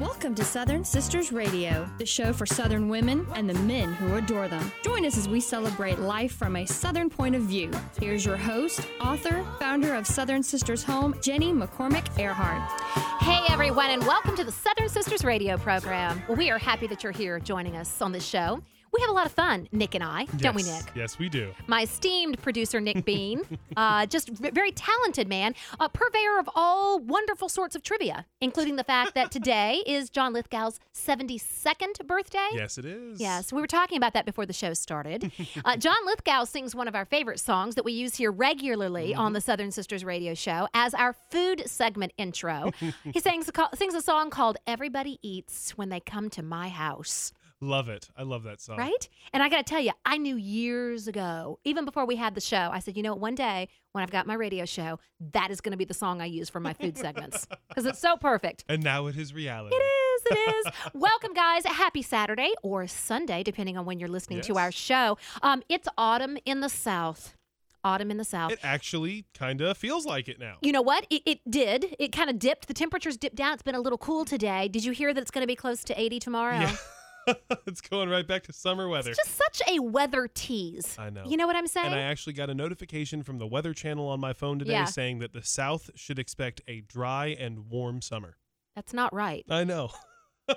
Welcome to Southern Sisters Radio, the show for Southern women and the men who adore them. Join us as we celebrate life from a Southern point of view. Here's your host, author, founder of Southern Sisters Home, Jenny McCormick Earhart. Hey, everyone, and welcome to the Southern Sisters Radio program. Well, we are happy that you're here joining us on this show. We have a lot of fun, Nick and I, don't we, Nick? Yes, we do. My esteemed producer, Nick Bean, uh, just v- very talented man, a purveyor of all wonderful sorts of trivia, including the fact that today is John Lithgow's 72nd birthday. Yes, it is. Yes, we were talking about that before the show started. Uh, John Lithgow sings one of our favorite songs that we use here regularly on the Southern Sisters radio show as our food segment intro. he sings a, sings a song called Everybody Eats When They Come to My House, Love it. I love that song. right? And I got to tell you, I knew years ago, even before we had the show, I said, you know, what, one day when I've got my radio show, that is going to be the song I use for my food segments because it's so perfect. And now it is reality. It is. It is. Welcome, guys. Happy Saturday or Sunday, depending on when you're listening to our show. Um, it's autumn in the South. Autumn in the South. It actually kind of feels like it now. you know what? It, it did. It kind of dipped. The temperatures dipped down. It's been a little cool today. Did you hear that it's going to be close to 80 tomorrow? Yeah. it's going right back to summer weather. It's just such a weather tease. I know. You know what I'm saying? And I actually got a notification from the Weather Channel on my phone today Yeah. saying that the South should expect a dry and warm summer. That's not right. I know.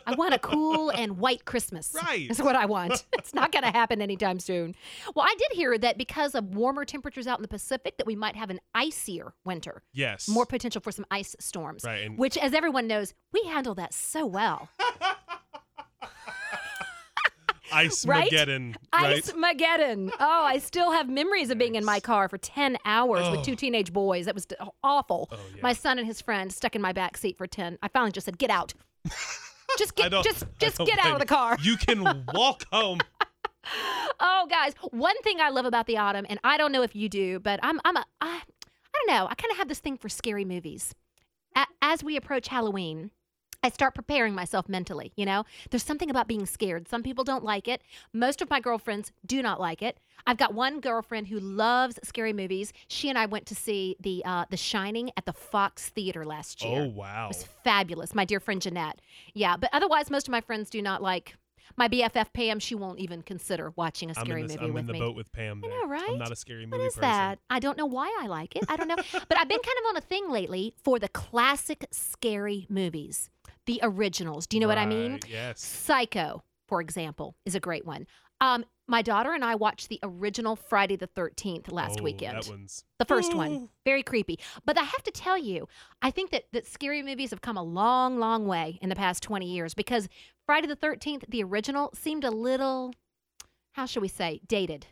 I want a cool and white Christmas. Right. Is what I want. It's not going to happen anytime soon. Well, I did hear that because of warmer temperatures out in the Pacific, that we might have an icier winter. Yes. More potential for some ice storms. Right, and- Which, as everyone knows, we handle that so well. Ice? Mageddon. Right? Ice Mageddon. Oh, I still have memories of being in my car for 10 hours with Oh. two teenage boys. That was awful. Oh, yeah. My son and his friend stuck in my back seat for 10. I finally just said, "Get out." Just get just just get out of the car. You can walk home. Oh, guys, one thing I love about the autumn, and I don't know if you do, but I'm I'm a I, I don't know. I kind of have this thing for scary movies. A- as we approach Halloween, I start preparing myself mentally. You know, there's something about being scared. Some people don't like it. Most of my girlfriends do not like it. I've got one girlfriend who loves scary movies. She and I went to see the uh, The Shining at the Fox Theater last year. Oh, wow. It was fabulous. My dear friend Jeanette. Yeah, but otherwise, most of my friends do not like my BFF Pam. She won't even consider watching a I'm scary this, movie I'm with in the me. boat with Pam. I know, right? I'm not a scary movie What is person. that? I don't know why I like it. I don't know. but I've been kind of on a thing lately for the classic scary movies, the originals. Do you know what I mean? Yes. Psycho, for example, is a great one. Um, my daughter and I watched the original Friday the 13th last Oh, weekend. The first one, very creepy. But I have to tell you, I think that, that scary movies have come a long, long way in the past 20 years because Friday the 13th, the original, seemed a little, how should we say, dated.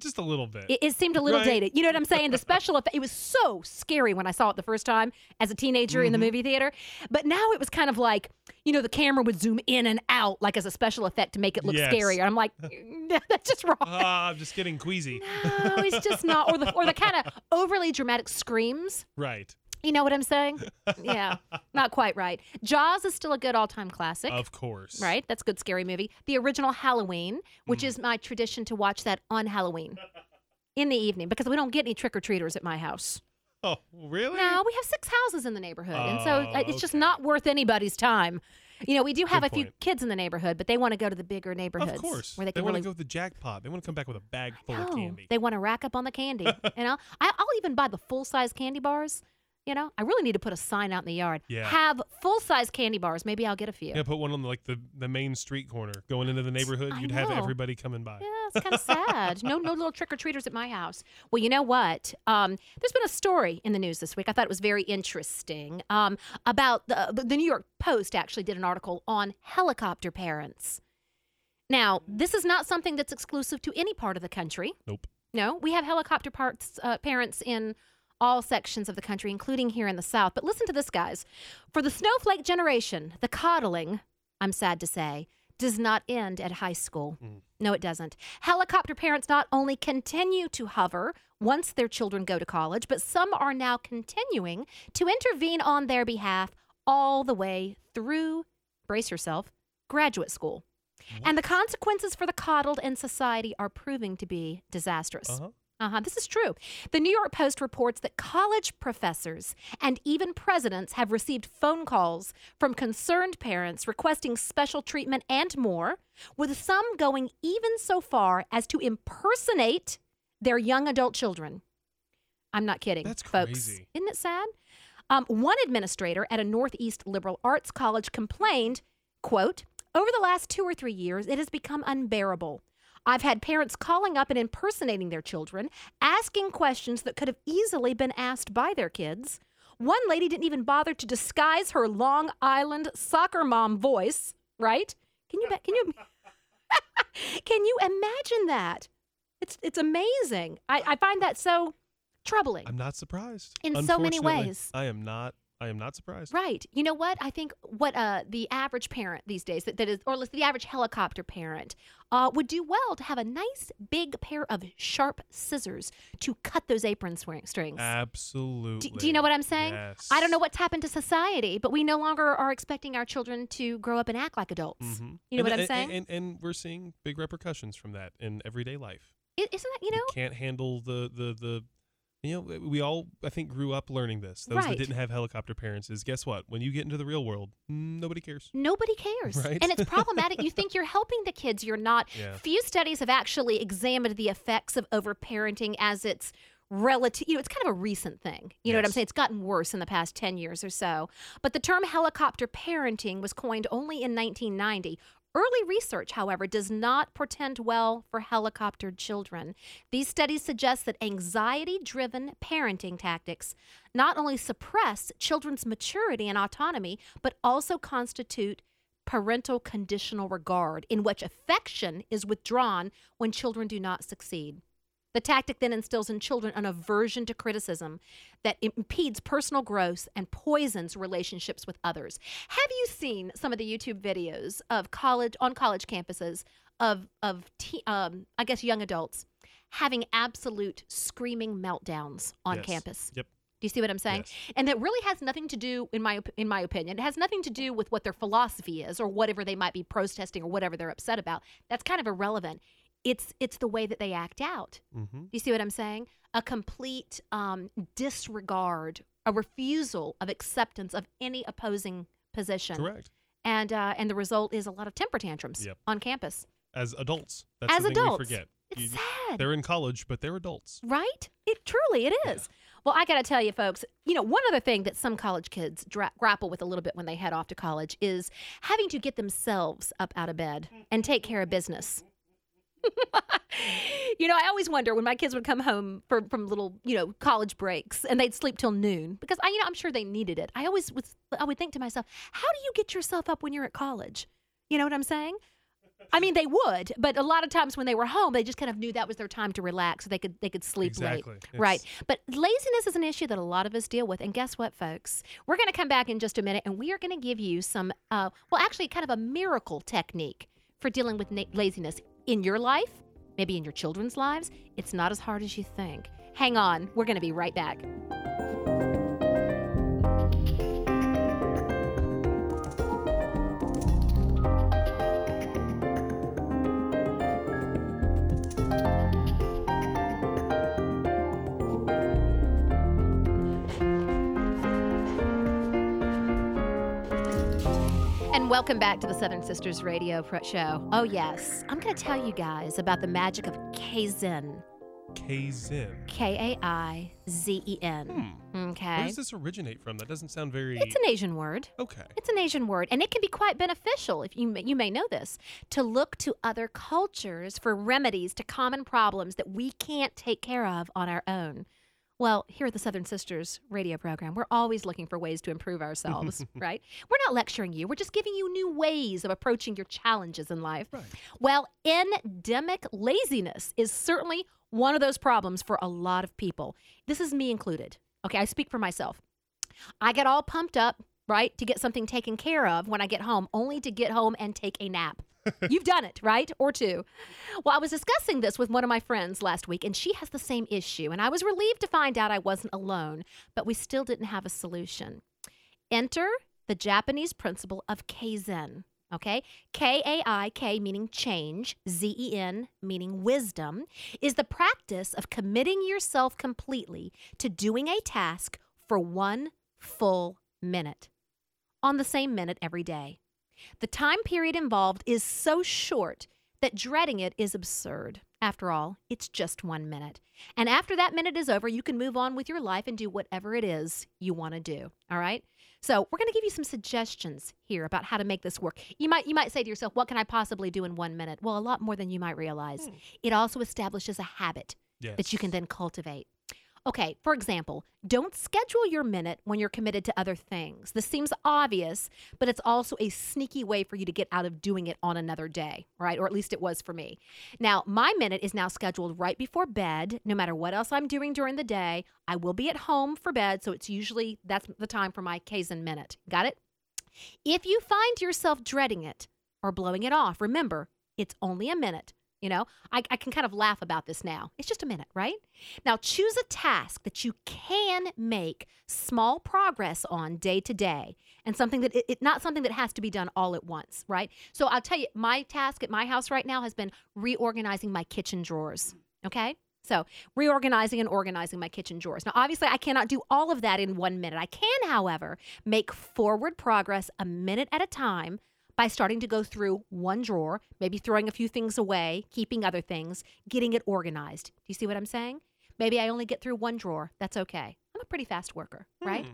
Just a little bit. It, it seemed a little Right. dated. You know what I'm saying? The special effect, it was so scary when I saw it the first time as a teenager in the Mhm. movie theater. But now it was kind of like, you know, the camera would zoom in and out like as a special effect to make it look Yes. scarier. I'm like, that's just wrong. Ah, I'm just getting queasy. no, it's just not. Or the, or the kind of overly dramatic screams. Right. You know what I'm saying? Yeah, not quite right. Jaws is still a good all-time classic. Of course. Right? That's a good scary movie. The original Halloween, Mm. which is my tradition to watch that on Halloween in the evening because we don't get any trick or treaters at my house. Oh, really? No, we have six houses in the neighborhood. and so Oh, uh, it's just not worth anybody's time. You know, we do have Good a few kids in the neighborhood, but they want to go to the bigger neighborhoods Of course. where they they can want really to go with the jackpot. They want to come back with a bag full of candy. They want to rack up on the candy. you know, I, I'll even buy the full size candy bars. You know, I really need to put a sign out in the yard. Yeah. Have full size candy bars. Maybe I'll get a few. Yeah, put one on like the, the main street corner going into the neighborhood. I You'd have know. everybody coming by. Yeah, it's kind of sad. No, no little trick or treaters at my house. Well, you know what? Um, there's been a story in the news this week. I thought it was very interesting um, about the the New York Post actually did an article on helicopter parents. Now, this is not something that's exclusive to any part of the country. Nope. No, we have helicopter parts, uh, parents in all sections of the country, including here in the South. But listen to this, guys. For the snowflake generation, the coddling, I'm sad to say, does not end at high school. No, it doesn't. Helicopter parents not only continue to hover once their children go to college, but some are now continuing to intervene on their behalf all the way through, brace yourself, graduate school. And the consequences for the coddled in society are proving to be disastrous. Uh huh. Uh-huh, this is true. The New York Post reports that college professors and even presidents have received phone calls from concerned parents requesting special treatment and more, with some going even so far as to impersonate their young adult children. I'm not kidding, That's folks. crazy. Isn't it sad? Um, one administrator at a Northeast liberal arts college complained, quote, over the last two or three years, it has become unbearable. I've had parents calling up and impersonating their children, asking questions that could have easily been asked by their kids. One lady didn't even bother to disguise her Long Island soccer mom voice, right? Can you ba- can you can you imagine that? It's it's amazing. I, I find that so troubling. I'm not surprised. In so many ways. I am not. I am not surprised. Right. You know what? I think what uh, the average parent these days, that, that is, or the average helicopter parent, uh, would do well to have a nice big pair of sharp scissors to cut those apron swing- strings. Absolutely. Do, do you know what I'm saying? Yes. I don't know what's happened to society, but we no longer are expecting our children to grow up and act like adults. Mhm. You know And- what I'm and- saying? And, and we're seeing big repercussions from that in everyday life. Isn't that, you know? can't handle the the the. You know, we all I think grew up learning this. Those Right. that didn't have helicopter parents is guess what? When you get into the real world, mm, nobody cares. Nobody cares. Right? And it's problematic. you think you're helping the kids, you're not. Yeah. Few studies have actually examined the effects of overparenting as it's relative you know it's kind of a recent thing you know what i'm saying it's gotten worse in the past 10 years or so but the term helicopter parenting was coined only in 1990 Early research, however, does not portend well for helicoptered children. These studies suggest that anxiety driven parenting tactics not only suppress children's maturity and autonomy, but also constitute parental conditional regard, in which affection is withdrawn when children do not succeed. The tactic then instills in children an aversion to criticism that impedes personal growth and poisons relationships with others. Have you seen some of the YouTube videos of college on college campuses of of te- um, I guess young adults having absolute screaming meltdowns on Yes. campus? Yep. Do you see what I'm saying? Yes. And that really has nothing to do, in my in my opinion, it has nothing to do with what their philosophy is or whatever they might be protesting or whatever they're upset about. That's kind of irrelevant. It's it's the way that they act out. Mm-hmm. You see what I'm saying? A complete um, disregard, a refusal of acceptance of any opposing position, Correct. and uh, and the result is a lot of temper tantrums Yep. on campus. As adults, that's As adults, we forget. It's You- sad. They're in college, but they're adults. Right? It truly it is. Well, I got to tell you, folks. You know, one other thing that some college kids dra- grapple with a little bit when they head off to college is having to get themselves up out of bed and take care of business. you know, I always wonder when my kids would come home from from little, you know, college breaks and they'd sleep till noon because I, you know, I'm sure they needed it. I always was, I would think to myself, how do you get yourself up when you're at college? You know what I'm saying? I mean, they would, but a lot of times when they were home, they just kind of knew that was their time to relax, so they could they could sleep Exactly. late. Right. But laziness is an issue that a lot of us deal with, and guess what, folks? We're going to come back in just a minute, and we are going to give you some, uh, well, actually, kind of a miracle technique for dealing with na- laziness in your life, maybe in your children's lives. It's not as hard as you think. Hang on, we're going to be right back. Welcome back to the Southern Sisters Radio Show. Oh, yes. I'm going to tell you guys about the magic of Kaizen. Kaizen. K A I Z E N. Hmm. Where does this originate from? That doesn't sound very. It's an Asian word. okay. It's an Asian word, and it can be quite beneficial if you may, you may know this to look to other cultures for remedies to common problems that we can't take care of on our own. Well, here at the Southern Sisters radio program, we're always looking for ways to improve ourselves, right? We're not lecturing you. We're just giving you new ways of approaching your challenges in life. Right. Well, endemic laziness is certainly one of those problems for a lot of people. This is me included. Okay, I speak for myself. I get all pumped up, right, to get something taken care of when I get home, only to get home and take a nap. You've done it, right? Or two. Well, I was discussing this with one of my friends last week, and she has the same issue. And I was relieved to find out I wasn't alone, but we still didn't have a solution. Enter the Japanese principle of Kaizen. okay? K A I K meaning change, Z E N meaning wisdom, is the practice of committing yourself completely to doing a task for one full minute on the same minute every day. The time period involved is so short that dreading it is absurd. After all, it's just one minute. And after that minute is over, you can move on with your life and do whatever it is you want to do. All right? So, we're going to give you some suggestions here about how to make this work. You might you might say to yourself, "What can I possibly do in 1 minute?" Well, a lot more than you might realize. Hmm. It also establishes a habit that you can then cultivate. Okay, for example, don't schedule your minute when you're committed to other things. This seems obvious, but it's also a sneaky way for you to get out of doing it on another day, right? Or at least it was for me. Now, my minute is now scheduled right before bed. No matter what else I'm doing during the day, I will be at home for bed, so it's usually that's the time for my Kaizen minute. Got it? If you find yourself dreading it or blowing it off, remember, it's only a minute. You know, I, I can kind of laugh about this now. It's just a minute, right? Now, choose a task that you can make small progress on day to day and something that it, it not something that has to be done all at once, right? So I'll tell you, my task at my house right now has been reorganizing my kitchen drawers. Okay. So, reorganizing and organizing my kitchen drawers. Now, obviously, I cannot do all of that in one minute. I can, however, make forward progress a minute at a time by starting to go through one drawer, maybe throwing a few things away, keeping other things, getting it organized. Do you see what I'm saying? Maybe I only get through one drawer. That's okay. I'm a pretty fast worker, right? Hmm.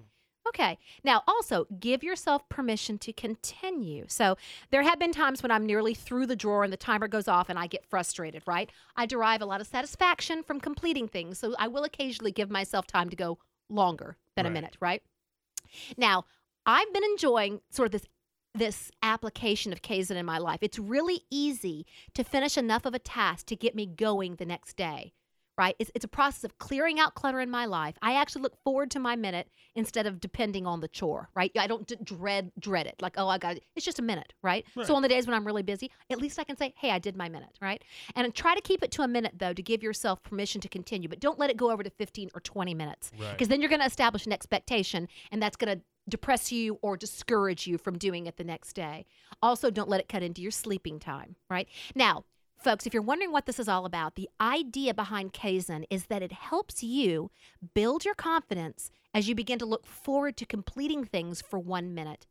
Okay. Now, also give yourself permission to continue. So, there have been times when I'm nearly through the drawer and the timer goes off and I get frustrated, right? I derive a lot of satisfaction from completing things. So, I will occasionally give myself time to go longer than a minute, right? Now, I've been enjoying sort of this this application of Kaizen in my life. It's really easy to finish enough of a task to get me going the next day. Right? It's, it's a process of clearing out clutter in my life. I actually look forward to my minute instead of depending on the chore, right? I don't d- dread dread it. Like, oh, I got it. It's just a minute, right? Right. So on the days when I'm really busy, at least I can say, hey, I did my minute, right? And try to keep it to a minute though to give yourself permission to continue, but don't let it go over to 15 or 20 minutes Right. because then you're going to establish an expectation and that's going to depress you or discourage you from doing it the next day. Also, don't let it cut into your sleeping time, right? Now, folks, if you're wondering what this is all about, the idea behind Kaizen is that it helps you build your confidence as you begin to look forward to completing things for one minute.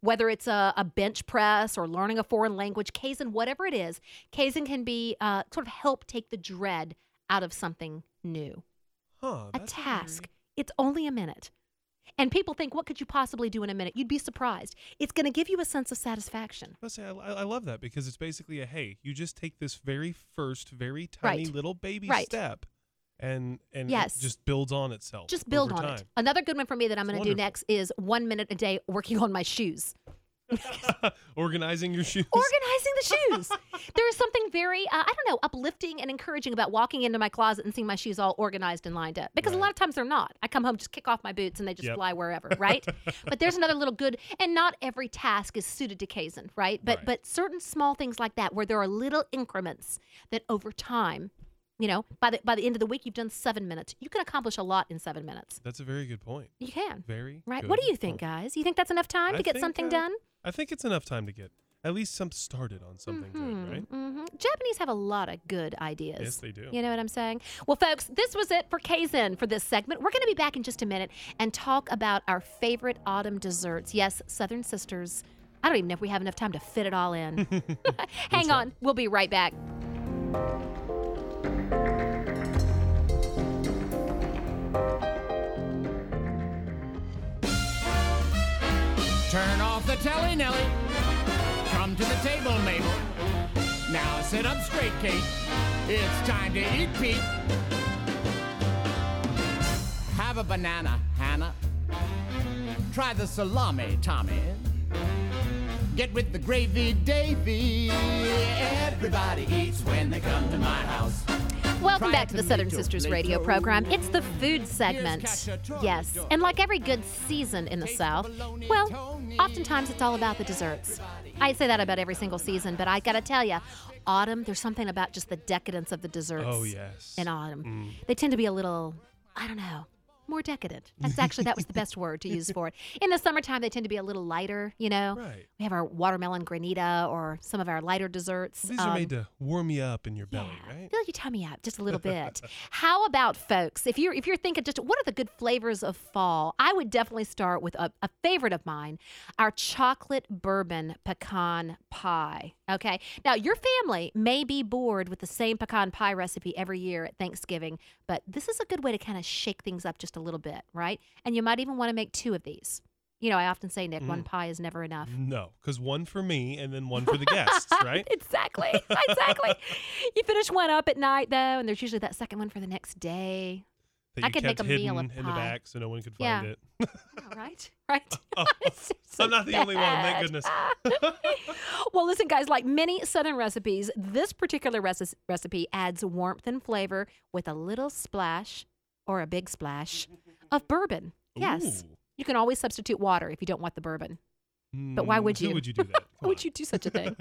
Whether it's a, a bench press or learning a foreign language, Kaizen, whatever it is, Kaizen can be uh, sort of help take the dread out of something new Huh, a task. It's only a minute. And people think, what could you possibly do in a minute? You'd be surprised. It's going to give you a sense of satisfaction. I, say, I, I love that because it's basically a hey, you just take this very first, very tiny Right. little baby Right. step, and and Yes. it just builds on itself. Just build on it. Another good one for me that I'm going to do next is one minute a day working on my shoes. Organizing your shoes. Organizing the shoes. there is something very, uh, I don't know, uplifting and encouraging about walking into my closet and seeing my shoes all organized and lined up. Because a lot of times they're not. I come home, just kick off my boots, and they just Yep. fly wherever, right? but there's another little good, and not every task is suited to Kaizen, right? But Right. but certain small things like that, where there are little increments that over time, you know, by the by the end of the week, you've done seven minutes. You can accomplish a lot in seven minutes. That's a very good point. You can, Very right? What do you think, point. guys? You think that's enough time I to get something uh, done? I think it's enough time to get at least some started on something good, right? hmm Japanese have a lot of good ideas. Yes, they do. You know what I'm saying? Well, folks, this was it for Kaizen for this segment. We're going to be back in just a minute and talk about our favorite autumn desserts. Yes, Southern Sisters. I don't even know if we have enough time to fit it all in. Hang try. on. We'll be right back. Turn off the telly, Nelly. Come to the table, Mabel. Now sit up straight, Kate. It's time to eat, Pete. Have a banana, Hannah. Try the salami, Tommy. Get with the gravy, Davy. Everybody eats when they come to my house. Welcome back to the Southern Sisters radio program. It's the food segment. catch a toy Yes. And like every good season in the South, well. Oftentimes it's all about the desserts. I say that about every single season, but I got to tell you, autumn, there's something about just the decadence of the desserts Oh yes. in autumn. Mm. They tend to be a little, I don't know, more decadent. That's actually that was the best word to use for it. In the summertime, they tend to be a little lighter. You know, Right. we have our watermelon granita or some of our lighter desserts. These are Um, made to warm you up in your belly, yeah, right? Fill your tummy up just a little bit. How about folks? If you're if you're thinking just what are the good flavors of fall, I would definitely start with a, a favorite of mine, our chocolate bourbon pecan pie. Okay. Now your family may be bored with the same pecan pie recipe every year at Thanksgiving, but this is a good way to kind of shake things up just a little bit, right? And you might even want to make two of these. You know, I often say, Nick, one mm. pie is never enough. No, because one for me and then one for the guests, right? exactly. Exactly. you finish one up at night though, and there's usually that second one for the next day. That I you could make a meal of in the back so no one could Yeah. find it. Yeah, right? Right. Oh, It's so I'm not the only one, thank bad. goodness. well, listen, guys, like many Southern recipes, this particular reci- recipe adds warmth and flavor with a little splash or a big splash of bourbon. Yes. Ooh. You can always substitute water if you don't want the bourbon. But why Mm, would you? Who would you do that? Why would you do such a thing?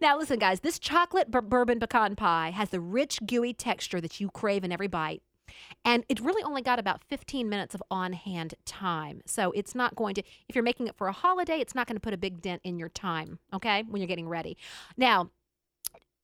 now, listen, guys, this chocolate bur- bourbon pecan pie has the rich, gooey texture that you crave in every bite. And it really only got about 15 minutes of on hand time. So it's not going to, if you're making it for a holiday, it's not going to put a big dent in your time, okay, when you're getting ready. Now,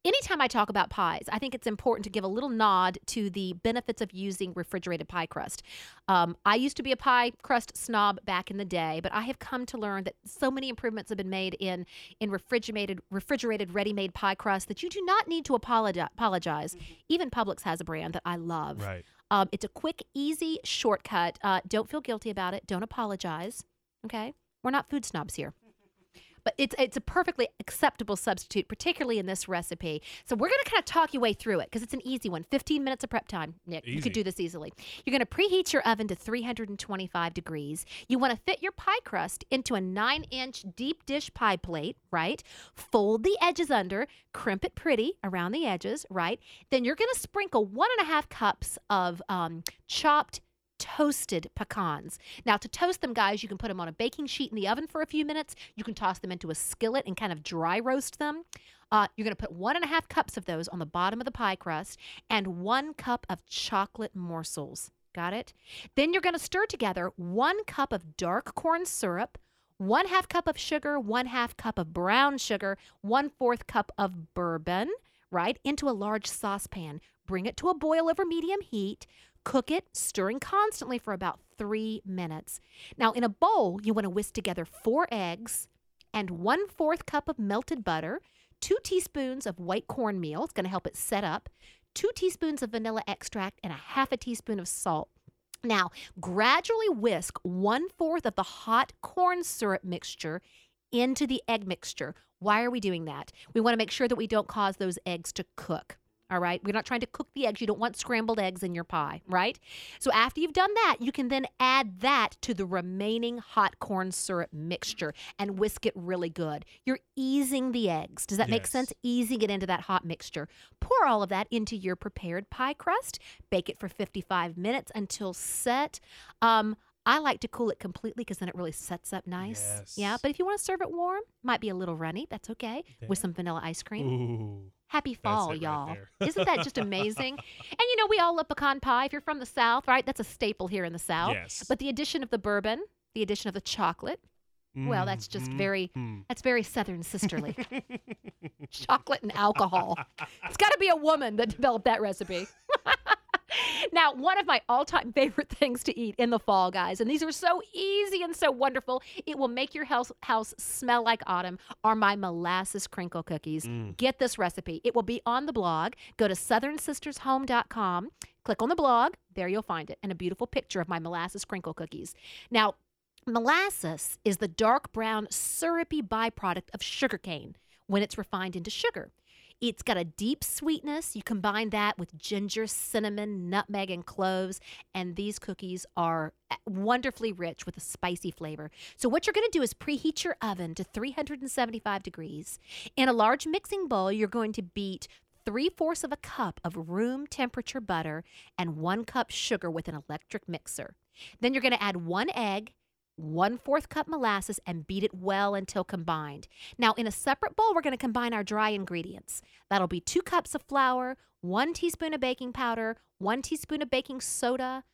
anytime I talk about pies, I think it's important to give a little nod to the benefits of using refrigerated pie crust. Um, I used to be a pie crust snob back in the day, but I have come to learn that so many improvements have been made in in refrigerated refrigerated ready-made pie crust that you do not need to apologize. apologize. Even Publix has a brand that I love. Right. Um, it's a quick, easy shortcut. Uh, don't feel guilty about it. Don't apologize. Okay, we're not food snobs here. But it's it's a perfectly acceptable substitute, particularly in this recipe. So we're going to kind of talk your way through it because it's an easy one. 15 minutes of prep time, Nick. You could do this easily. You're going to preheat your oven to 325 degrees. You want to fit your pie crust into a nine inch deep dish pie plate, right? Fold the edges under, crimp it pretty around the edges, right? Then you're going to sprinkle one and a half cups of um, chopped toasted pecans. Now, to toast them, guys, you can put them on a baking sheet in the oven for a few minutes. You can toss them into a skillet and kind of dry roast them. Uh, you're going to put one and a half cups of those on the bottom of the pie crust and one cup of chocolate morsels. Got it? Then you're going to stir together one cup of dark corn syrup, one half cup of sugar, one half cup of brown sugar, one fourth cup of bourbon, right, into a large saucepan. Bring it to a boil over medium heat. Cook it, stirring constantly for about three minutes. Now, in a bowl, you want to whisk together four eggs and one fourth cup of melted butter, two teaspoons of white cornmeal. It's going to help it set up, two teaspoons of vanilla extract, and a half a teaspoon of salt. Now, gradually whisk one fourth of the hot corn syrup mixture into the egg mixture. Why are we doing that? We want to make sure that we don't cause those eggs to cook. All right. We're not trying to cook the eggs. You don't want scrambled eggs in your pie, right? So after you've done that, you can then add that to the remaining hot corn syrup mixture and whisk it really good. You're easing the eggs. Does that make sense? Easing it into that hot mixture. Pour all of that into your prepared pie crust. Bake it for 55 minutes until set. Um, I like to cool it completely because then it really sets up nice. Yeah, but if you want to serve it warm, might be a little runny. That's okay. With some vanilla ice cream. Ooh. Happy fall, right y'all. Isn't that just amazing? and you know, we all love pecan pie. If you're from the South, right? That's a staple here in the South. Yes. But the addition of the bourbon, the addition of the chocolate, well, that's just Mhm. very Mm. that's very southern sisterly. chocolate and alcohol. It's got to be a woman that developed that recipe. now, one of my all-time favorite things to eat in the fall, guys, and these are so easy and so wonderful. It will make your house house smell like autumn. Are my molasses crinkle cookies? Mm. Get this recipe. It will be on the blog. Go to southernsistershome.com. Click on the blog. There you'll find it, and a beautiful picture of my molasses crinkle cookies. Now, Molasses is the dark brown, syrupy byproduct of sugarcane when it's refined into sugar. It's got a deep sweetness. You combine that with ginger, cinnamon, nutmeg, and cloves, and these cookies are uh, wonderfully rich with a spicy flavor. So, what you're going to do is preheat your oven to 375 degrees. In a large mixing bowl, you're going to beat three fourths of a cup of room temperature butter and one cup sugar with an electric mixer. Then you're going to add one egg one fourth cup molasses and beat it well until combined. Now, in a separate bowl, we're going to combine our dry ingredients. That'll be two cups of flour, one teaspoon of baking powder, one teaspoon of baking soda,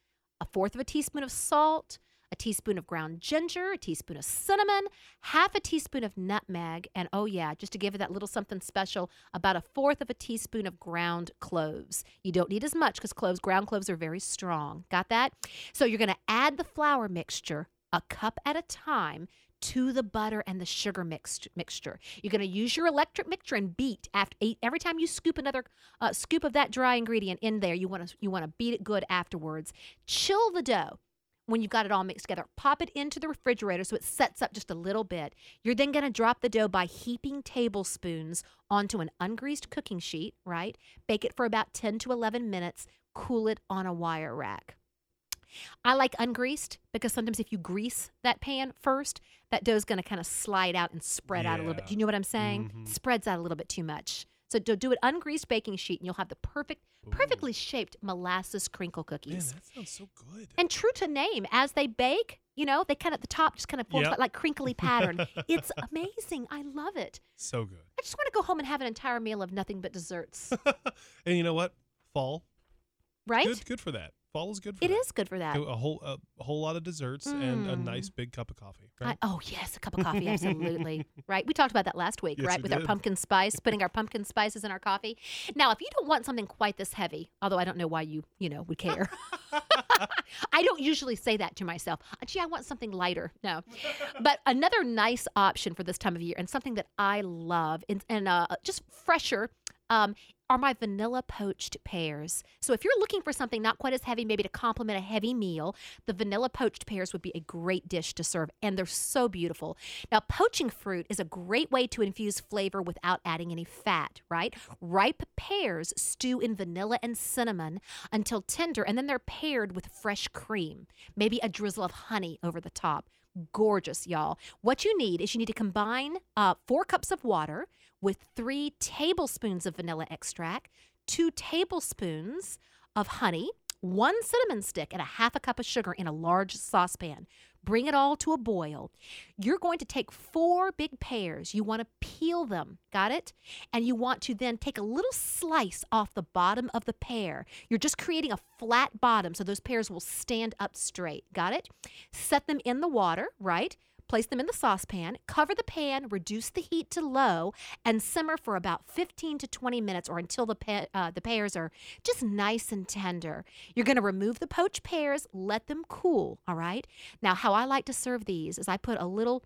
a fourth of a teaspoon of salt, a teaspoon of ground ginger, a teaspoon of cinnamon, half a teaspoon of nutmeg, and oh, yeah, just to give it that little something special, about a fourth of a teaspoon of ground cloves. You don't need as much because cloves, ground cloves are very strong. Got that? So you're going to add the flour mixture a cup at a time to the butter and the sugar mixed mixture. You're going to use your electric mixer and beat after every time you scoop another uh, scoop of that dry ingredient in there. You want to you want to beat it good afterwards. Chill the dough when you've got it all mixed together. Pop it into the refrigerator so it sets up just a little bit. You're then going to drop the dough by heaping tablespoons onto an ungreased cooking sheet, right? Bake it for about 10 to 11 minutes. Cool it on a wire rack. I like ungreased because sometimes if you grease that pan first, that dough's going to kind of slide out and spread out a little bit. Do you know what I'm saying? Mhm. Spreads out a little bit too much. So do, do an ungreased baking sheet and you'll have the perfect, perfectly shaped molasses crinkle Man, cookies. that sounds so good. And true to name, as they bake, you know, they kind of the top just kind of forms Yep. that like crinkly pattern. it's amazing. I love it. so good. I just want to go home and have an entire meal of nothing but desserts. and you know what? Fall. Right? Good good for that. Fall is good for It that. is good for that. A whole a, whole lot of desserts and a Mm. nice big cup of coffee. I, oh yes, a cup of coffee, absolutely. right. We talked about that last week, Yes, right? we With our did. pumpkin spice, putting our pumpkin spices in our coffee. Now, if you don't want something quite this heavy, although I don't know why you, you know, would care. I don't usually say that to myself. Uh, Gee, I want something lighter. No. But another nice option for this time of year and something that I love and, and uh, just fresher um, are my vanilla poached pears. So if you're looking for something not quite as heavy, maybe to complement a heavy meal, the vanilla poached pears would be a great dish to serve, and they're so beautiful. Now, poaching fruit is a great way to infuse flavor without adding any fat, right? Ripe pears stew in vanilla and cinnamon until tender, and then they're paired with fresh cream, maybe a drizzle of honey over the top. Gorgeous, y'all. What you need is you need to combine uh, four cups of water with three tablespoons of vanilla extract, two tablespoons of honey, one cinnamon stick, and a half a cup of sugar in a large saucepan. Bring it all to a boil. You're going to take four big pears. You want to peel them. Got it? And you want to then take a little slice off the bottom of the pear. You're just creating a flat bottom so those pears will stand up straight. Got it? Set them in the water, right? Place them in the saucepan, cover the pan, reduce the heat to low, and simmer for about 15 to 20 minutes or until the, pe- uh, the pears are just nice and tender. You're going to remove the poached pears, let them cool, all right? Now, how I like to serve these is I put a little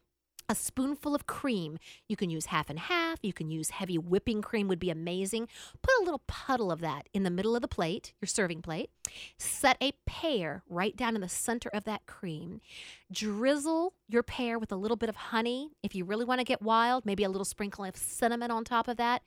a spoonful of cream. You can use half and half. You can use heavy whipping cream would be amazing. Put a little puddle of that in the middle of the plate, your serving plate. Set a pear right down in the center of that cream. Drizzle your pear with a little bit of honey. If you really want to get wild, maybe a little sprinkle of cinnamon on top of that.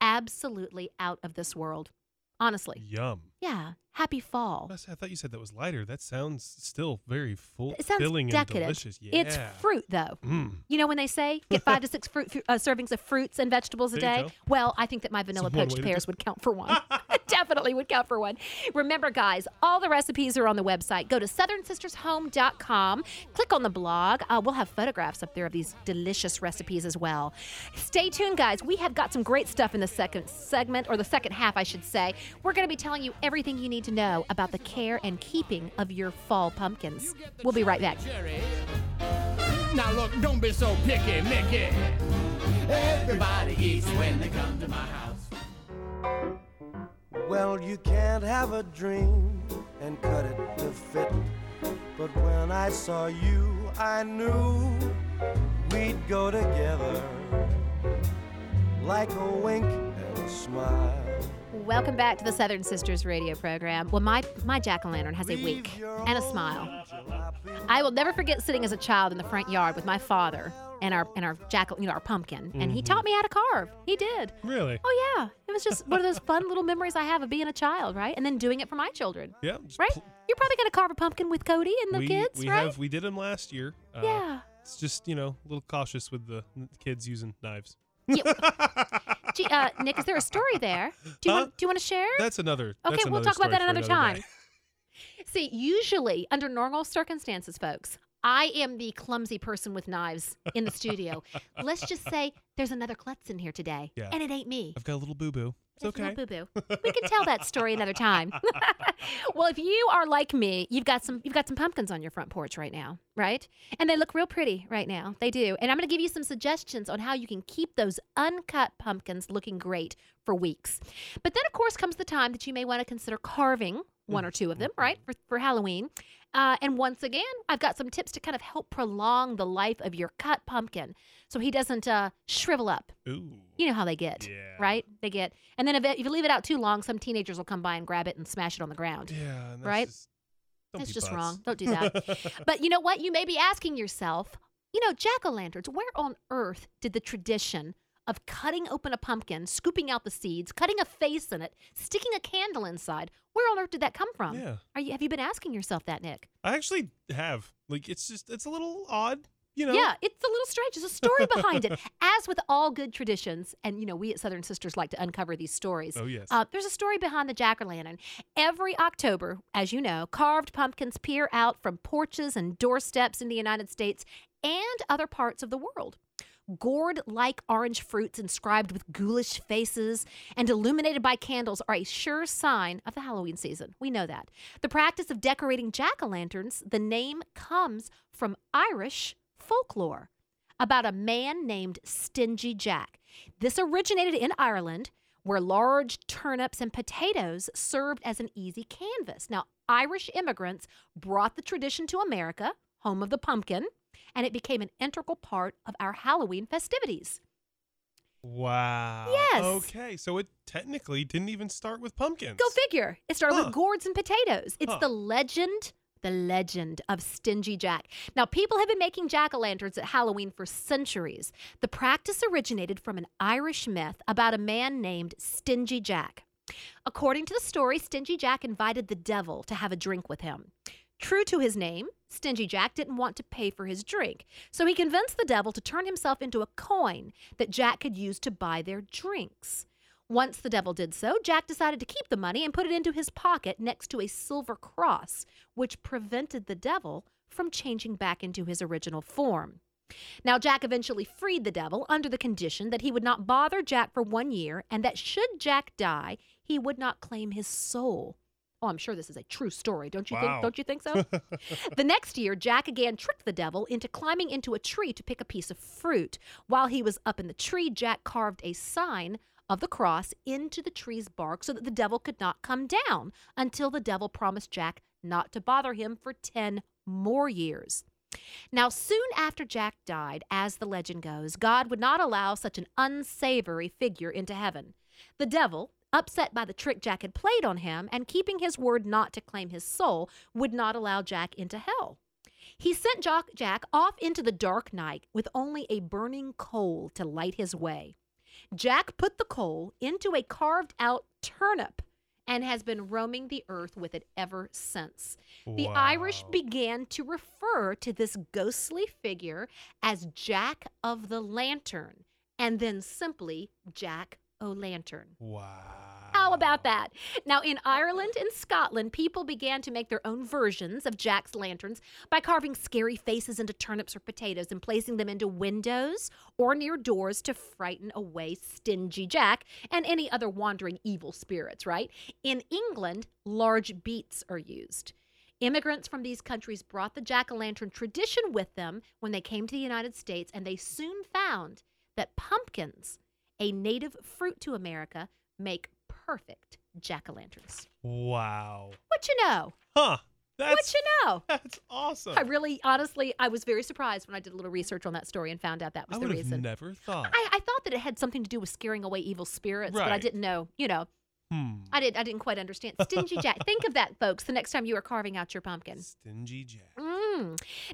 Absolutely out of this world. Honestly. Yum. Yeah. Happy fall. I thought you said that was lighter. That sounds still very full, It sounds filling decadent. and delicious. Yeah. It's fruit though. Mm. You know when they say get five to six fruit uh, servings of fruits and vegetables a There day? Well, I think that my vanilla poached pears would count for one. Definitely would count for one. Remember, guys, all the recipes are on the website. Go to southernsistershome.com. Click on the blog. Uh, we'll have photographs up there of these delicious recipes as well. Stay tuned, guys. We have got some great stuff in the second segment, or the second half, I should say. We're going to be telling you everything you need to know about the care and keeping of your fall pumpkins. We'll be right back. Now look, don't be so picky, Mickey. Everybody eats when they come to my house. Well, you can't have a dream and cut it to fit. But when I saw you, I knew we'd go together like a wink and a smile. Welcome back to the Southern Sisters radio program. Well, my, my jack o' lantern has a wink and a smile. I will never forget sitting as a child in the front yard with my father and our and our jack, you know, our pumpkin, and he taught me how to carve. He did. Really? Oh yeah, it was just one of those fun little memories I have of being a child, right? And then doing it for my children, Yeah. right? pl- You're probably gonna carve a pumpkin with Cody and the we, kids, we right? have we did them last year. Uh, yeah. It's just you know a little cautious with the kids using knives. yeah. Uh, Nick, is there a story there? Do you Huh? want Do you want to share? That's another. Okay, that's we'll another talk about that for another time. See, usually under normal circumstances, folks, I am the clumsy person with knives in the studio. Let's just say there's another klutz in here today, Yeah. and it ain't me. I've got a little boo boo. It's okay. Boo boo. We can tell that story another time. well, if you are like me, you've got some you've got some pumpkins on your front porch right now, right? And they look real pretty right now. They do. And I'm going to give you some suggestions on how you can keep those uncut pumpkins looking great for weeks. But then, of course, comes the time that you may want to consider carving one or two of them, right, for, for Halloween. Uh, and once again, I've got some tips to kind of help prolong the life of your cut pumpkin so he doesn't uh, shrivel up. Ooh. You know how they get, Yeah. right? They get, and then if, it, if you leave it out too long, some teenagers will come by and grab it and smash it on the ground. Yeah. Right? Just, That's just butts. wrong. Don't do that. but you know what? You may be asking yourself, you know, jack o' lanterns, where on earth did the tradition of cutting open a pumpkin, scooping out the seeds, cutting a face in it, sticking a candle inside, where on earth did that come from? Yeah. Are you, have you been asking yourself that, Nick? I actually have. Like, it's just, it's a little odd, you know? Yeah, it's a little strange. There's a story behind it. As with all good traditions, and you know, we at Southern Sisters like to uncover these stories. Oh, yes. Uh, there's a story behind the jack o' lantern. Every October, as you know, carved pumpkins peer out from porches and doorsteps in the United States and other parts of the world. Gourd like orange fruits inscribed with ghoulish faces and illuminated by candles are a sure sign of the Halloween season. We know that. The practice of decorating jack o' lanterns, the name comes from Irish folklore about a man named Stingy Jack. This originated in Ireland, where large turnips and potatoes served as an easy canvas. Now, Irish immigrants brought the tradition to America, home of the pumpkin, and it became an integral part of our Halloween festivities. Wow. Yes. Okay. So it technically didn't even start with pumpkins. Go figure. It started Huh. with gourds and potatoes. It's Huh. the legend, the legend of Stingy Jack. Now, people have been making jack o' lanterns at Halloween for centuries. The practice originated from an Irish myth about a man named Stingy Jack. According to the story, Stingy Jack invited the devil to have a drink with him. True to his name, Stingy Jack didn't want to pay for his drink, so he convinced the devil to turn himself into a coin that Jack could use to buy their drinks. Once the devil did so, Jack decided to keep the money and put it into his pocket next to a silver cross, which prevented the devil from changing back into his original form. Now, Jack eventually freed the devil under the condition that he would not bother Jack for one year and that should Jack die, he would not claim his soul. Oh, I'm sure this is a true story, don't you Wow. think? Don't you think so? the next year, Jack again tricked the devil into climbing into a tree to pick a piece of fruit. While he was up in the tree, Jack carved a sign of the cross into the tree's bark so that the devil could not come down until the devil promised Jack not to bother him for 10 more years. Now, soon after Jack died, as the legend goes, God would not allow such an unsavory figure into heaven. The devil, upset by the trick Jack had played on him and keeping his word not to claim his soul, would not allow Jack into hell. He sent Jack off into the dark night with only a burning coal to light his way. Jack put the coal into a carved out turnip and has been roaming the earth with it ever since. The Irish began to refer to this ghostly figure as Jack of the Lantern and then simply Jack o' Lantern. Wow. How about that? Now, in Ireland and Scotland, people began to make their own versions of Jack's lanterns by carving scary faces into turnips or potatoes and placing them into windows or near doors to frighten away stingy Jack and any other wandering evil spirits, right? In England, large beets are used. Immigrants from these countries brought the jack o' lantern tradition with them when they came to the United States, and they soon found that pumpkins, a native fruit to America, make perfect jack o' lanterns. Wow. What you know? Huh. That's what you know? that's awesome. I really, honestly, I was very surprised when I did a little research on that story and found out that was I the would have reason. never thought. I, I thought that it had something to do with scaring away evil spirits, but I didn't know. You know, hmm. I didn't. I didn't quite understand. Stingy Jack. Think of that, folks. The next time you are carving out your pumpkin. Stingy Jack. Mm.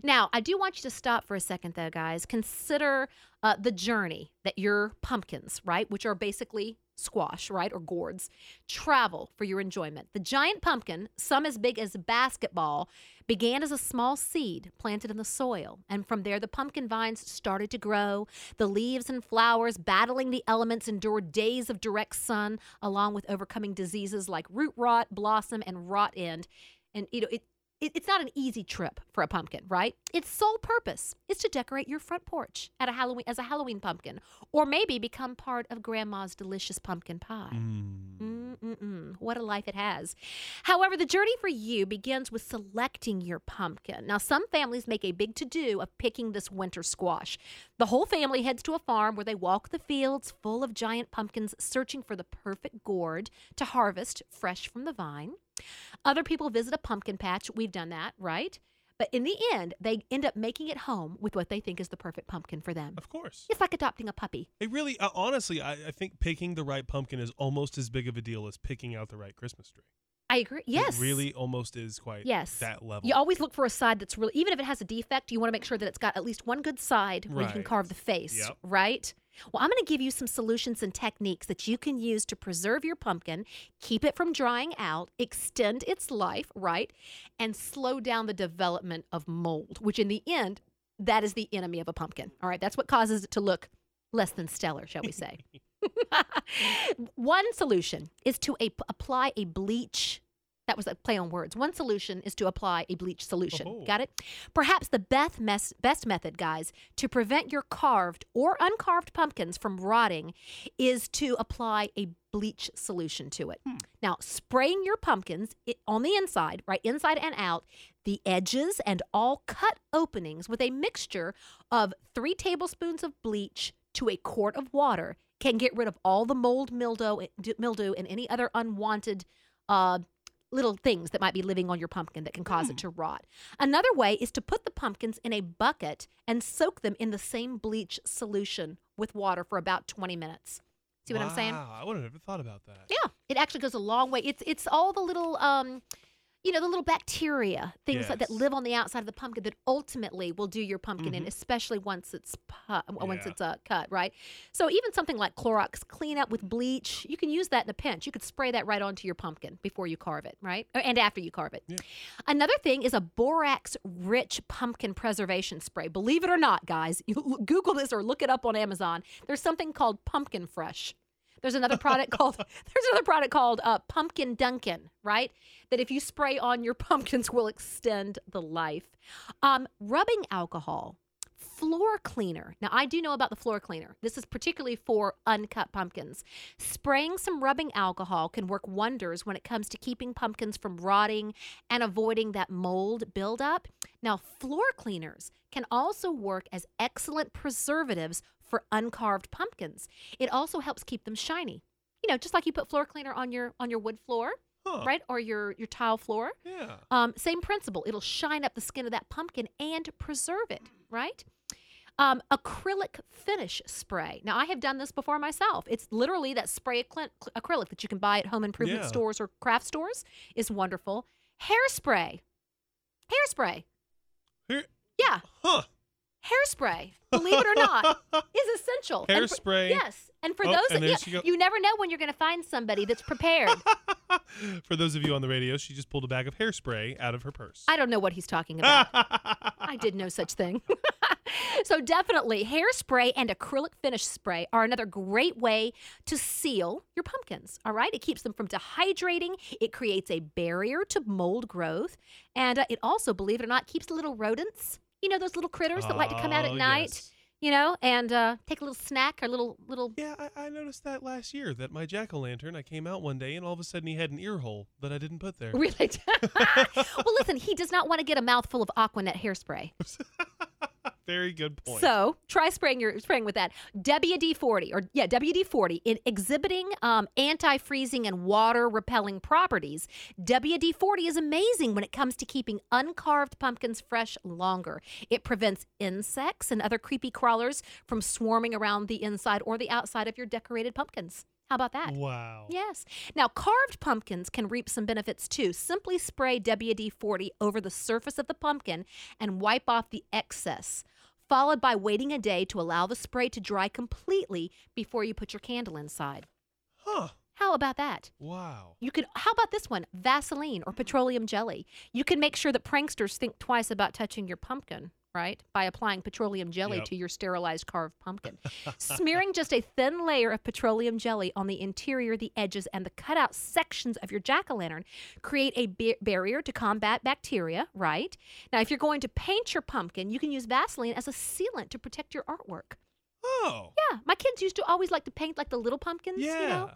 Now, I do want you to stop for a second, though, guys. Consider uh, the journey that your pumpkins, right, which are basically squash, right, or gourds, travel for your enjoyment. The giant pumpkin, some as big as a basketball, began as a small seed planted in the soil. And from there, the pumpkin vines started to grow. The leaves and flowers, battling the elements, endured days of direct sun, along with overcoming diseases like root rot, blossom, and rot end. And, you know, it- it's not an easy trip for a pumpkin, right? Its sole purpose is to decorate your front porch at a Halloween as a Halloween pumpkin, or maybe become part of Grandma's delicious pumpkin pie. Mm. Mm-mm-mm. What a life it has. However, the journey for you begins with selecting your pumpkin. Now, some families make a big to do of picking this winter squash. The whole family heads to a farm where they walk the fields full of giant pumpkins, searching for the perfect gourd to harvest fresh from the vine. Other people visit a pumpkin patch. We've done that, right? But in the end, they end up making it home with what they think is the perfect pumpkin for them. Of course. It's like adopting a puppy. It really, uh, honestly, I, I think picking the right pumpkin is almost as big of a deal as picking out the right Christmas tree. I agree. Yes. It really almost is quite Yes. that level. You always look for a side that's really, even if it has a defect, you want to make sure that it's got at least one good side where you can carve the face, Yep. right? Well, I'm going to give you some solutions and techniques that you can use to preserve your pumpkin, keep it from drying out, extend its life, right? And slow down the development of mold, which in the end, that is the enemy of a pumpkin. All right. That's what causes it to look less than stellar, shall we say. One solution is to a- apply a bleach. That was a play on words. One solution is to apply a bleach solution. Oh. Got it? Perhaps the best, mes- best method, guys, to prevent your carved or uncarved pumpkins from rotting is to apply a bleach solution to it. Now, spraying your pumpkins i- on the inside, right, inside and out, the edges and all cut openings with a mixture of three tablespoons of bleach to a quart of water can get rid of all the mold, mildew, mildew, and any other unwanted uh, little things that might be living on your pumpkin that can cause it to rot. Another way is to put the pumpkins in a bucket and soak them in the same bleach solution with water for about 20 minutes. See what I'm saying? Wow, I would have never thought about that. Yeah, it actually goes a long way. It's it's all the little um you know, the little bacteria, things like that live on the outside of the pumpkin that ultimately will do your pumpkin in, especially once it's pu- once Yeah. it's uh, cut, right? So even something like Clorox cleanup with bleach, you can use that in a pinch. You could spray that right onto your pumpkin before you carve it, right? And after you carve it. Yeah. Another thing is a borax-rich pumpkin preservation spray. Believe it or not, guys, you Google this or look it up on Amazon. There's something called Pumpkin Fresh. There's another product called there's another product called uh, Pumpkin Dunkin', right? That if you spray on your pumpkins will extend the life. Um, rubbing alcohol, floor cleaner. Now I do know about the floor cleaner. This is particularly for uncut pumpkins. Spraying some rubbing alcohol can work wonders when it comes to keeping pumpkins from rotting and avoiding that mold buildup. Now floor cleaners can also work as excellent preservatives for uncarved pumpkins. It also helps keep them shiny. You know, just like you put floor cleaner on your on your wood floor, Huh. right? Or your your tile floor. Yeah. Um, same principle. It'll shine up the skin of that pumpkin and preserve it, right? Um, acrylic finish spray. Now, I have done this before myself. It's literally that spray acry- acrylic that you can buy at home improvement Yeah. stores or craft stores is wonderful. Hairspray. Hairspray. Here, Yeah, huh. Hairspray. Believe it or not, is essential. And for- Hairspray. yes, and for Oh, those, and there yeah, you never know when you're going to find somebody that's prepared. For those of you on the radio, she just pulled a bag of hairspray out of her purse. I don't know what he's talking about. I did no such thing. so definitely hairspray and acrylic finish spray are another great way to seal your pumpkins. All right, it keeps them from dehydrating. It creates a barrier to mold growth, and uh, it also, believe it or not, keeps the little rodents. You know those little critters that like to come out at Oh, night. yes. You know, and uh, take a little snack or little little. Yeah, I, I noticed that last year that my jack o' lantern, I came out one day and all of a sudden he had an ear hole that I didn't put there. Really? well, listen, he does not want to get a mouthful of Aquanet hairspray. Very good point. So try spraying your spraying with that WD forty or yeah WD forty in exhibiting um, anti freezing and water repelling properties. WD forty is amazing when it comes to keeping uncarved pumpkins fresh longer. It prevents insects and other creepy crawlers from swarming around the inside or the outside of your decorated pumpkins. How about that? wow. Yes. Now, carved pumpkins can reap some benefits too. Simply spray WD 40 over the surface of the pumpkin and wipe off the excess, followed by waiting a day to allow the spray to dry completely before you put your candle inside. Huh. How about that? Wow. You could how about this one? Vaseline or petroleum jelly. You can make sure that pranksters think twice about touching your pumpkin. Right? By applying petroleum jelly Yep. to your sterilized carved pumpkin. Smearing just a thin layer of petroleum jelly on the interior, the edges, and the cutout sections of your jack o' lantern create a ba- barrier to combat bacteria, right? Now, if you're going to paint your pumpkin, you can use Vaseline as a sealant to protect your artwork. Oh. Yeah, my kids used to always like to paint like the little pumpkins, Yeah. you know?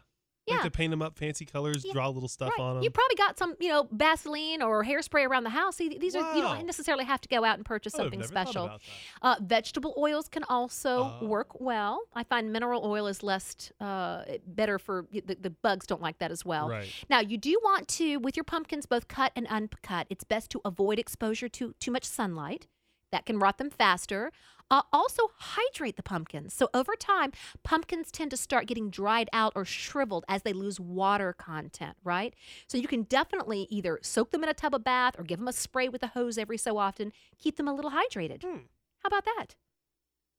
Like Yeah. to paint them up fancy colors, Yeah, draw little stuff right. on them. You probably got some, you know, Vaseline or hairspray around the house. See, these are you don't necessarily have to go out and purchase something special. Uh, vegetable oils can also Oh. work well. I find mineral oil is less uh, better for the, the bugs. Don't like that as well. Right. Now you do want to with your pumpkins both cut and uncut. It's best to avoid exposure to too much sunlight. That can rot them faster. Uh, also, hydrate the pumpkins. So, over time, pumpkins tend to start getting dried out or shriveled as they lose water content, right? So, you can definitely either soak them in a tub of bath or give them a spray with a hose every so often. Keep them a little hydrated. Hmm. How about that?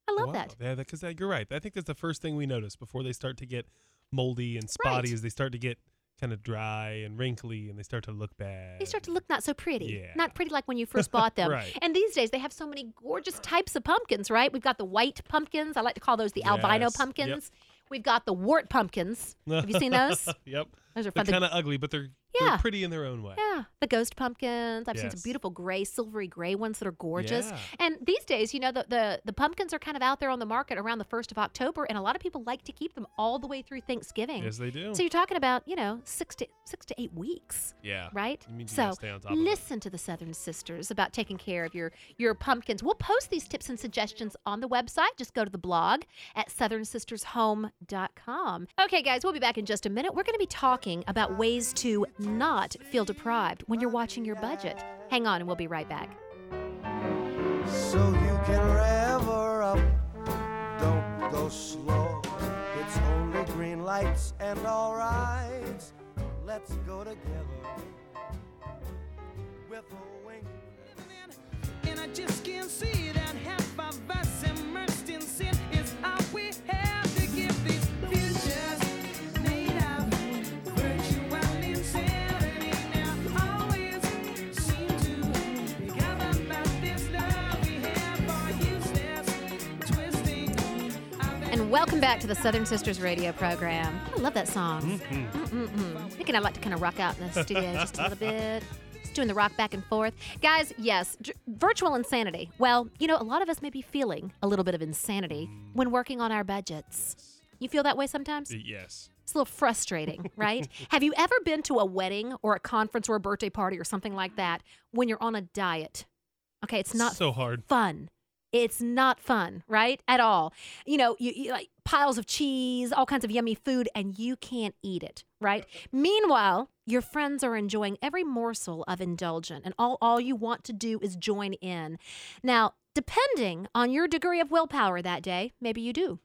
I love Wow. that. Yeah, because you're right. I think that's the first thing we notice before they start to get moldy and spotty. Right. Is they start to get kind of dry and wrinkly, and they start to look bad. They start to look not so pretty. Yeah. Not pretty like when you first bought them. Right. And these days they have so many gorgeous types of pumpkins, right? We've got the white pumpkins. I like to call those the albino Yes. Yep. pumpkins. We've got the wart pumpkins. Have you seen those? yep. Those are fun. They're. Kind of ugly, but they're, Yeah. they're pretty in their own way. yeah, the ghost pumpkins. I've seen some beautiful gray, silvery gray ones that are gorgeous. Yeah. And these days, you know, the, the the pumpkins are kind of out there on the market around the first of October, and a lot of people like to keep them all the way through Thanksgiving. Yes, they do. So you're talking about, you know, six to six to eight weeks. yeah. right? So stay on top of listen to the Southern Sisters about taking care of your your pumpkins. We'll post these tips and suggestions on the website. Just go to the blog at southernsistershome.com. Okay, guys, we'll be back in just a minute. We're going to be talking about ways to not feel deprived when you're watching your budget. Hang on, and we'll be right back. So you can rev her up. Don't go slow. It's only green lights and all rights. Let's go together with a wink. And I just can't see that half of us welcome back to the Southern Sisters radio program. I love that song. Mm-hmm. Thinking I'd like to kind of rock out in the studio just a little bit. Just doing the rock back and forth. Guys, yes, d- virtual insanity. Well, you know, a lot of us may be feeling a little bit of insanity when working on our budgets. You feel that way sometimes? Yes. It's a little frustrating, right? Have you ever been to a wedding or a conference or a birthday party or something like that when you're on a diet? Okay, it's not so hard. fun. It's not fun, right? At all. You know, you, you like piles of cheese, all kinds of yummy food, and you can't eat it, right? Meanwhile, your friends are enjoying every morsel of indulgent, and all, all you want to do is join in. Now, depending on your degree of willpower that day, maybe you do.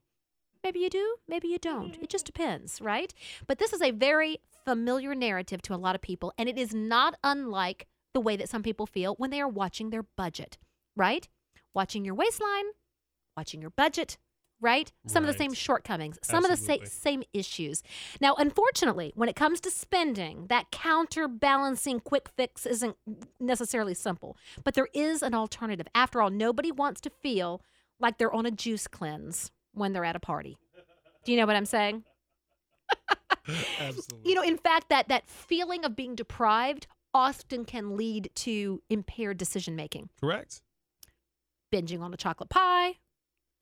Maybe you do, maybe you don't. It just depends, right? But this is a very familiar narrative to a lot of people, and it is not unlike the way that some people feel when they are watching their budget, right? Watching your waistline, watching your budget, right? Some of the same shortcomings, some of the sa- same issues. Now, unfortunately, when it comes to spending, that counterbalancing quick fix isn't necessarily simple, but there is an alternative. After all, nobody wants to feel like they're on a juice cleanse when they're at a party. Do you know what I'm saying? Absolutely. You know, in fact, that that feeling of being deprived often can lead to impaired decision making. Correct. Binging on a chocolate pie,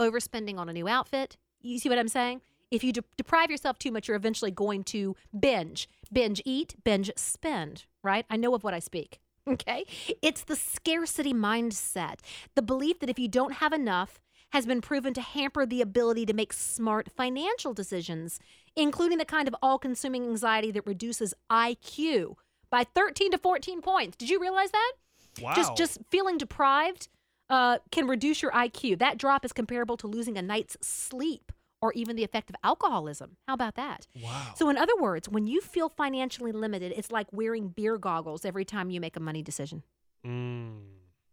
overspending on a new outfit. You see what I'm saying? If you de- deprive yourself too much, you're eventually going to binge, binge eat, binge spend, right? I know of what I speak. Okay? It's the scarcity mindset. The belief that if you don't have enough has been proven to hamper the ability to make smart financial decisions, including the kind of all consuming anxiety that reduces IQ by 13 to 14 points. Did you realize that? Wow. Just just feeling deprived uh, can reduce your IQ. That drop is comparable to losing a night's sleep or even the effect of alcoholism. How about that? Wow. So, in other words, when you feel financially limited, it's like wearing beer goggles every time you make a money decision. Mm.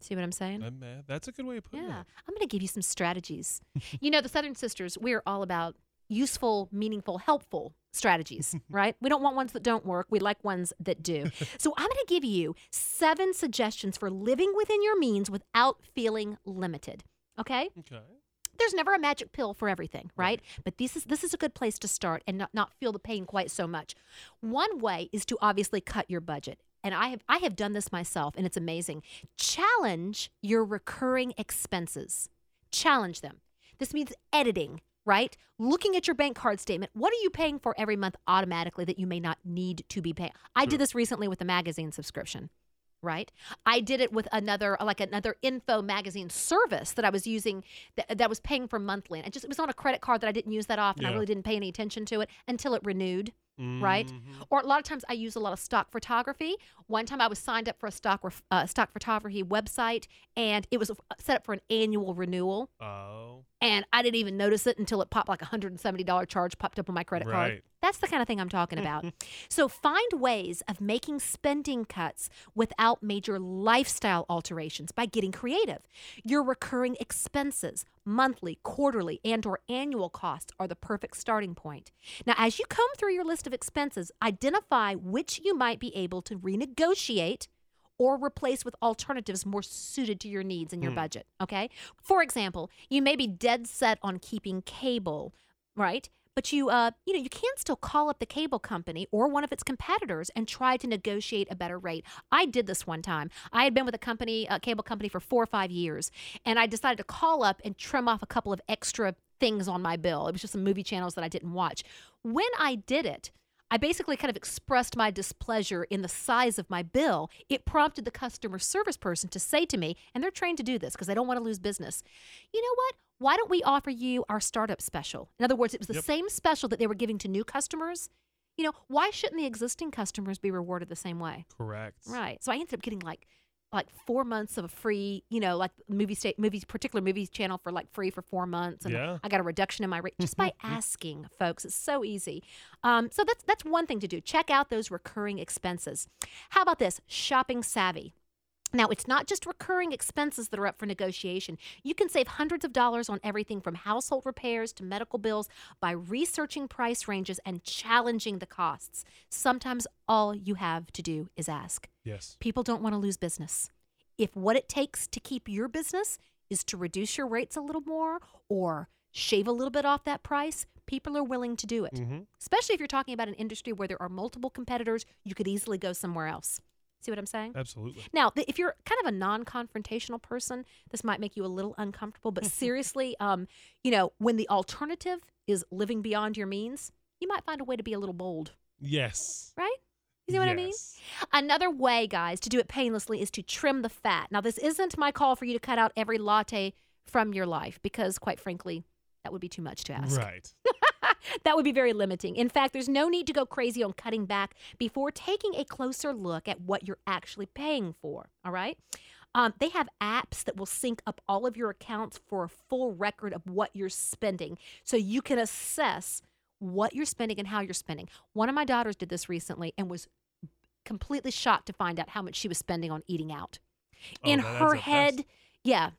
See what I'm saying? I'm. That's a good way of putting Yeah. it. Yeah. I'm going to give you some strategies. you know, the Southern Sisters, we're all about useful, meaningful, helpful strategies, right? We don't want ones that don't work. We like ones that do. so I'm going to give you seven suggestions for living within your means without feeling limited. Okay? Okay. there's never a magic pill for everything, right? But this is this is a good place to start and not, not feel the pain quite so much. One way is to obviously cut your budget. And I have I have done this myself and it's amazing. Challenge your recurring expenses. Challenge them. This means editing, right? Looking at your bank card statement. What are you paying for every month automatically that you may not need to be paying? I did this recently with a magazine subscription right? I did it with another like another info magazine service that I was using that, that was paying for monthly. And it just it was on a credit card that I didn't use that often. I really didn't pay any attention to it until it renewed. Right, Mhm. or a lot of times I use a lot of stock photography. One time I was signed up for a stock uh, stock photography website, and it was uh, set up for an annual renewal, Oh. and I didn't even notice it until it popped like a hundred and seventy dollar charge popped up on my credit card. That's the kind of thing I'm talking about. so find ways of making spending cuts without major lifestyle alterations by getting creative. Your recurring expenses, monthly, quarterly, and or annual costs are the perfect starting point. Now, as you comb through your list of expenses, identify which you might be able to renegotiate or replace with alternatives more suited to your needs and your hmm. budget. Okay. For example, you may be dead set on keeping cable, right? But you, uh, you know, you can still call up the cable company or one of its competitors and try to negotiate a better rate. I did this one time. I had been with a company, a cable company, for four or five years, and I decided to call up and trim off a couple of extra things on my bill. It was just some movie channels that I didn't watch. When I did it, I basically kind of expressed my displeasure in the size of my bill. It prompted the customer service person to say to me, and they're trained to do this because they don't want to lose business, you know what? Why don't we offer you our startup special? In other words, it was the Yep. same special that they were giving to new customers. You know, why shouldn't the existing customers be rewarded the same way? Correct. Right. So I ended up getting like like four months of a free, you know, like movie state movies, particular movies channel for like free for four months, and Yeah. I got a reduction in my rate just by asking, folks. It's so easy. Um, so that's that's one thing to do. Check out those recurring expenses. How about this? Shopping savvy. Now, it's not just recurring expenses that are up for negotiation. You can save hundreds of dollars on everything from household repairs to medical bills by researching price ranges and challenging the costs. Sometimes all you have to do is ask. Yes. People don't want to lose business. If what it takes to keep your business is to reduce your rates a little more or shave a little bit off that price, people are willing to do it. Mhm. Especially if you're talking about an industry where there are multiple competitors, you could easily go somewhere else. See what I'm saying? Absolutely. Now, th- if you're kind of a non-confrontational person, this might make you a little uncomfortable. But seriously, um, you know, when the alternative is living beyond your means, you might find a way to be a little bold, Yes. right? You see what I mean? Yes. Another way, guys, to do it painlessly is to trim the fat. Now, this isn't my call for you to cut out every latte from your life because, quite frankly, that would be too much to ask. Right. that would be very limiting. In fact, there's no need to go crazy on cutting back before taking a closer look at what you're actually paying for. All right. Um, they have apps that will sync up all of your accounts for a full record of what you're spending so you can assess what you're spending and how you're spending. One of my daughters did this recently and was completely shocked to find out how much she was spending on eating out. Oh, In her up fast. head, yeah,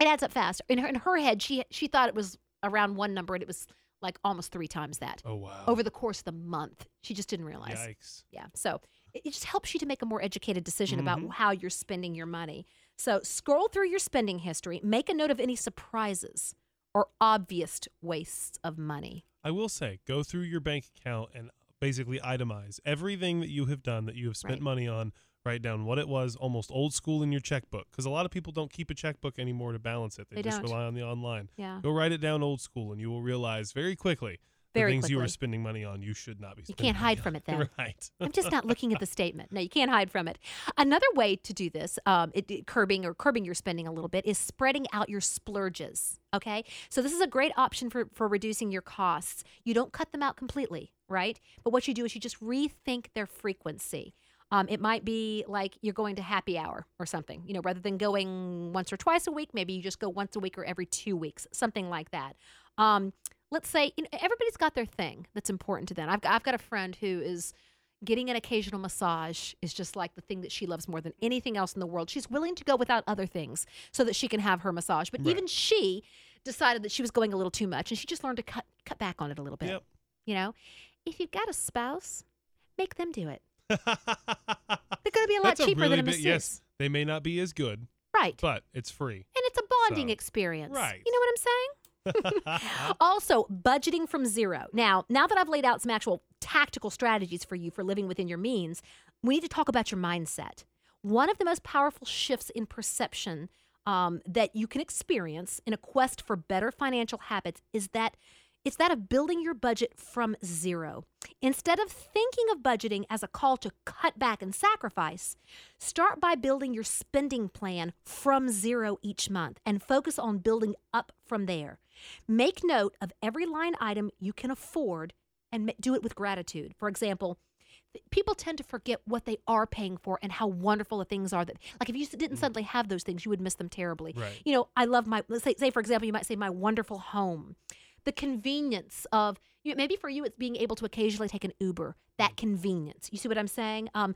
it adds up fast. In her, in her head, she she thought it was around one number and it was like almost three times that Oh wow. over the course of the month. She just didn't realize. Yikes. Yeah. So it, it just helps you to make a more educated decision about Mhm. how you're spending your money. So scroll through your spending history, make a note of any surprises or obvious wastes of money. I will say, go through your bank account and basically itemize everything that you have done that you have spent Right. money on. Write down what it was, almost old school in your checkbook, because a lot of people don't keep a checkbook anymore to balance it. They, They just don't. rely on the online. Yeah. Go write it down old school, and you will realize very quickly Very the things you were spending money on you should not be. You can't hide from on. it then. right. I'm just not looking at the statement. No, you can't hide from it. Another way to do this, um, it, it- curbing or curbing your spending a little bit, is spreading out your splurges. Okay, so this is a great option for for reducing your costs. You don't cut them out completely, right? But what you do is you just rethink their frequency. Um, it might be like you're going to happy hour or something, you know, rather than going once or twice a week, maybe you just go once a week or every two weeks, something like that. Um, let's say you know, everybody's got their thing that's important to them. I've got, I've got a friend who is getting an occasional massage is just like the thing that she loves more than anything else in the world. She's willing to go without other things so that she can have her massage. But Right. even she decided that she was going a little too much, and she just learned to cut cut back on it a little bit. Yep. You know, if you've got a spouse, make them do it. They're going to be a lot That's cheaper really than a big- masseuse, Yes, they may not be as good, right? but it's free. and it's a bonding So, experience. right. You know what I'm saying? also, budgeting from zero. Now, now that I've laid out some actual tactical strategies for you for living within your means, we need to talk about your mindset. One of the most powerful shifts in perception um, that you can experience in a quest for better financial habits is that it's that of building your budget from zero. Instead of thinking of budgeting as a call to cut back and sacrifice, start by building your spending plan from zero each month and focus on building up from there. Make note of every line item you can afford and do it with gratitude. For example, people tend to forget what they are paying for and how wonderful the things are that like if you didn't mm. suddenly have those things you would miss them terribly Right. you know i love my let's say, say for example you might say my wonderful home the convenience of you know, maybe for you it's being able to occasionally take an uber that convenience. You see what i'm saying? Um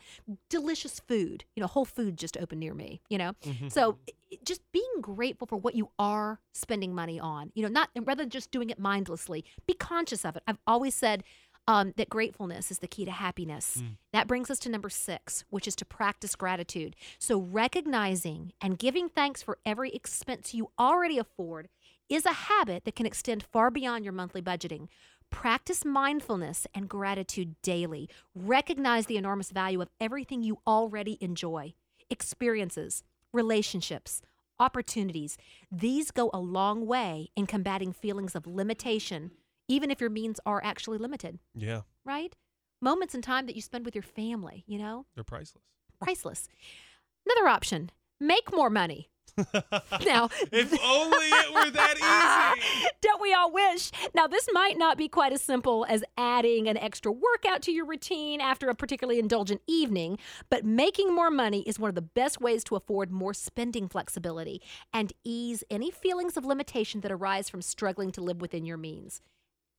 delicious food you know whole food just opened near me you know? So i- i- just being grateful for what you are spending money on you know not rather than just doing it mindlessly be conscious of it. I've always said um, that gratefulness is the key to happiness. That brings us to number six, which is to practice gratitude. So, recognizing and giving thanks for every expense you already afford is a habit that can extend far beyond your monthly budgeting. Practice mindfulness and gratitude daily. Recognize the enormous value of everything you already enjoy experiences, relationships, opportunities. These go a long way in combating feelings of limitation, even if your means are actually limited, Yeah, right? Moments in time that you spend with your family, you know, they're priceless. priceless. Another option make more money. now, If only it were that easy. don't we all wish? Now, this might not be quite as simple as adding an extra workout to your routine after a particularly indulgent evening, but making more money is one of the best ways to afford more spending flexibility and ease any feelings of limitation that arise from struggling to live within your means.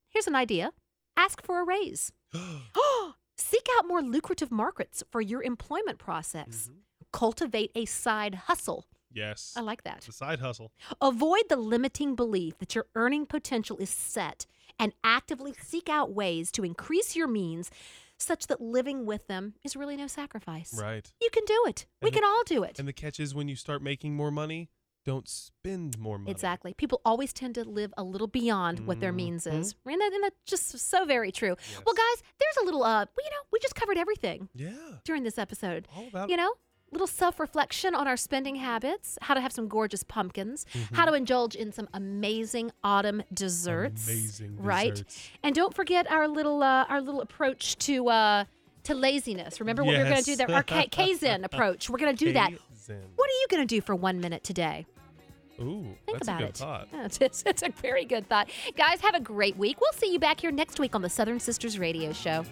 Here's an idea ask for a raise. Seek out more lucrative markets for your employment process. Mm-hmm. Cultivate a side hustle. Yes. I like that. The side hustle. Avoid the limiting belief that your earning potential is set and actively seek out ways to increase your means such that living with them is really no sacrifice. Right. You can do it. we And the- can all do it. And the catch is when you start making more money, don't spend more money. Exactly. People always tend to live a little beyond what their means is. And, that, and that's just so very true. Well, guys, there's a little, uh, well, you know, we just covered everything Yeah. during this episode. All about you know little self-reflection on our spending habits how to have some gorgeous pumpkins how to indulge in some amazing autumn desserts Amazing right desserts. and don't forget our little uh, our little approach to uh to laziness remember what we're going to do Yes. there our K- kaizen approach we're going to do that what are you going to do for one minute today Ooh, Think that's about a good it. thought. Yeah, it's, it's a very good thought. Guys, have a great week. We'll see you back here next week on the Southern Sisters Radio Show.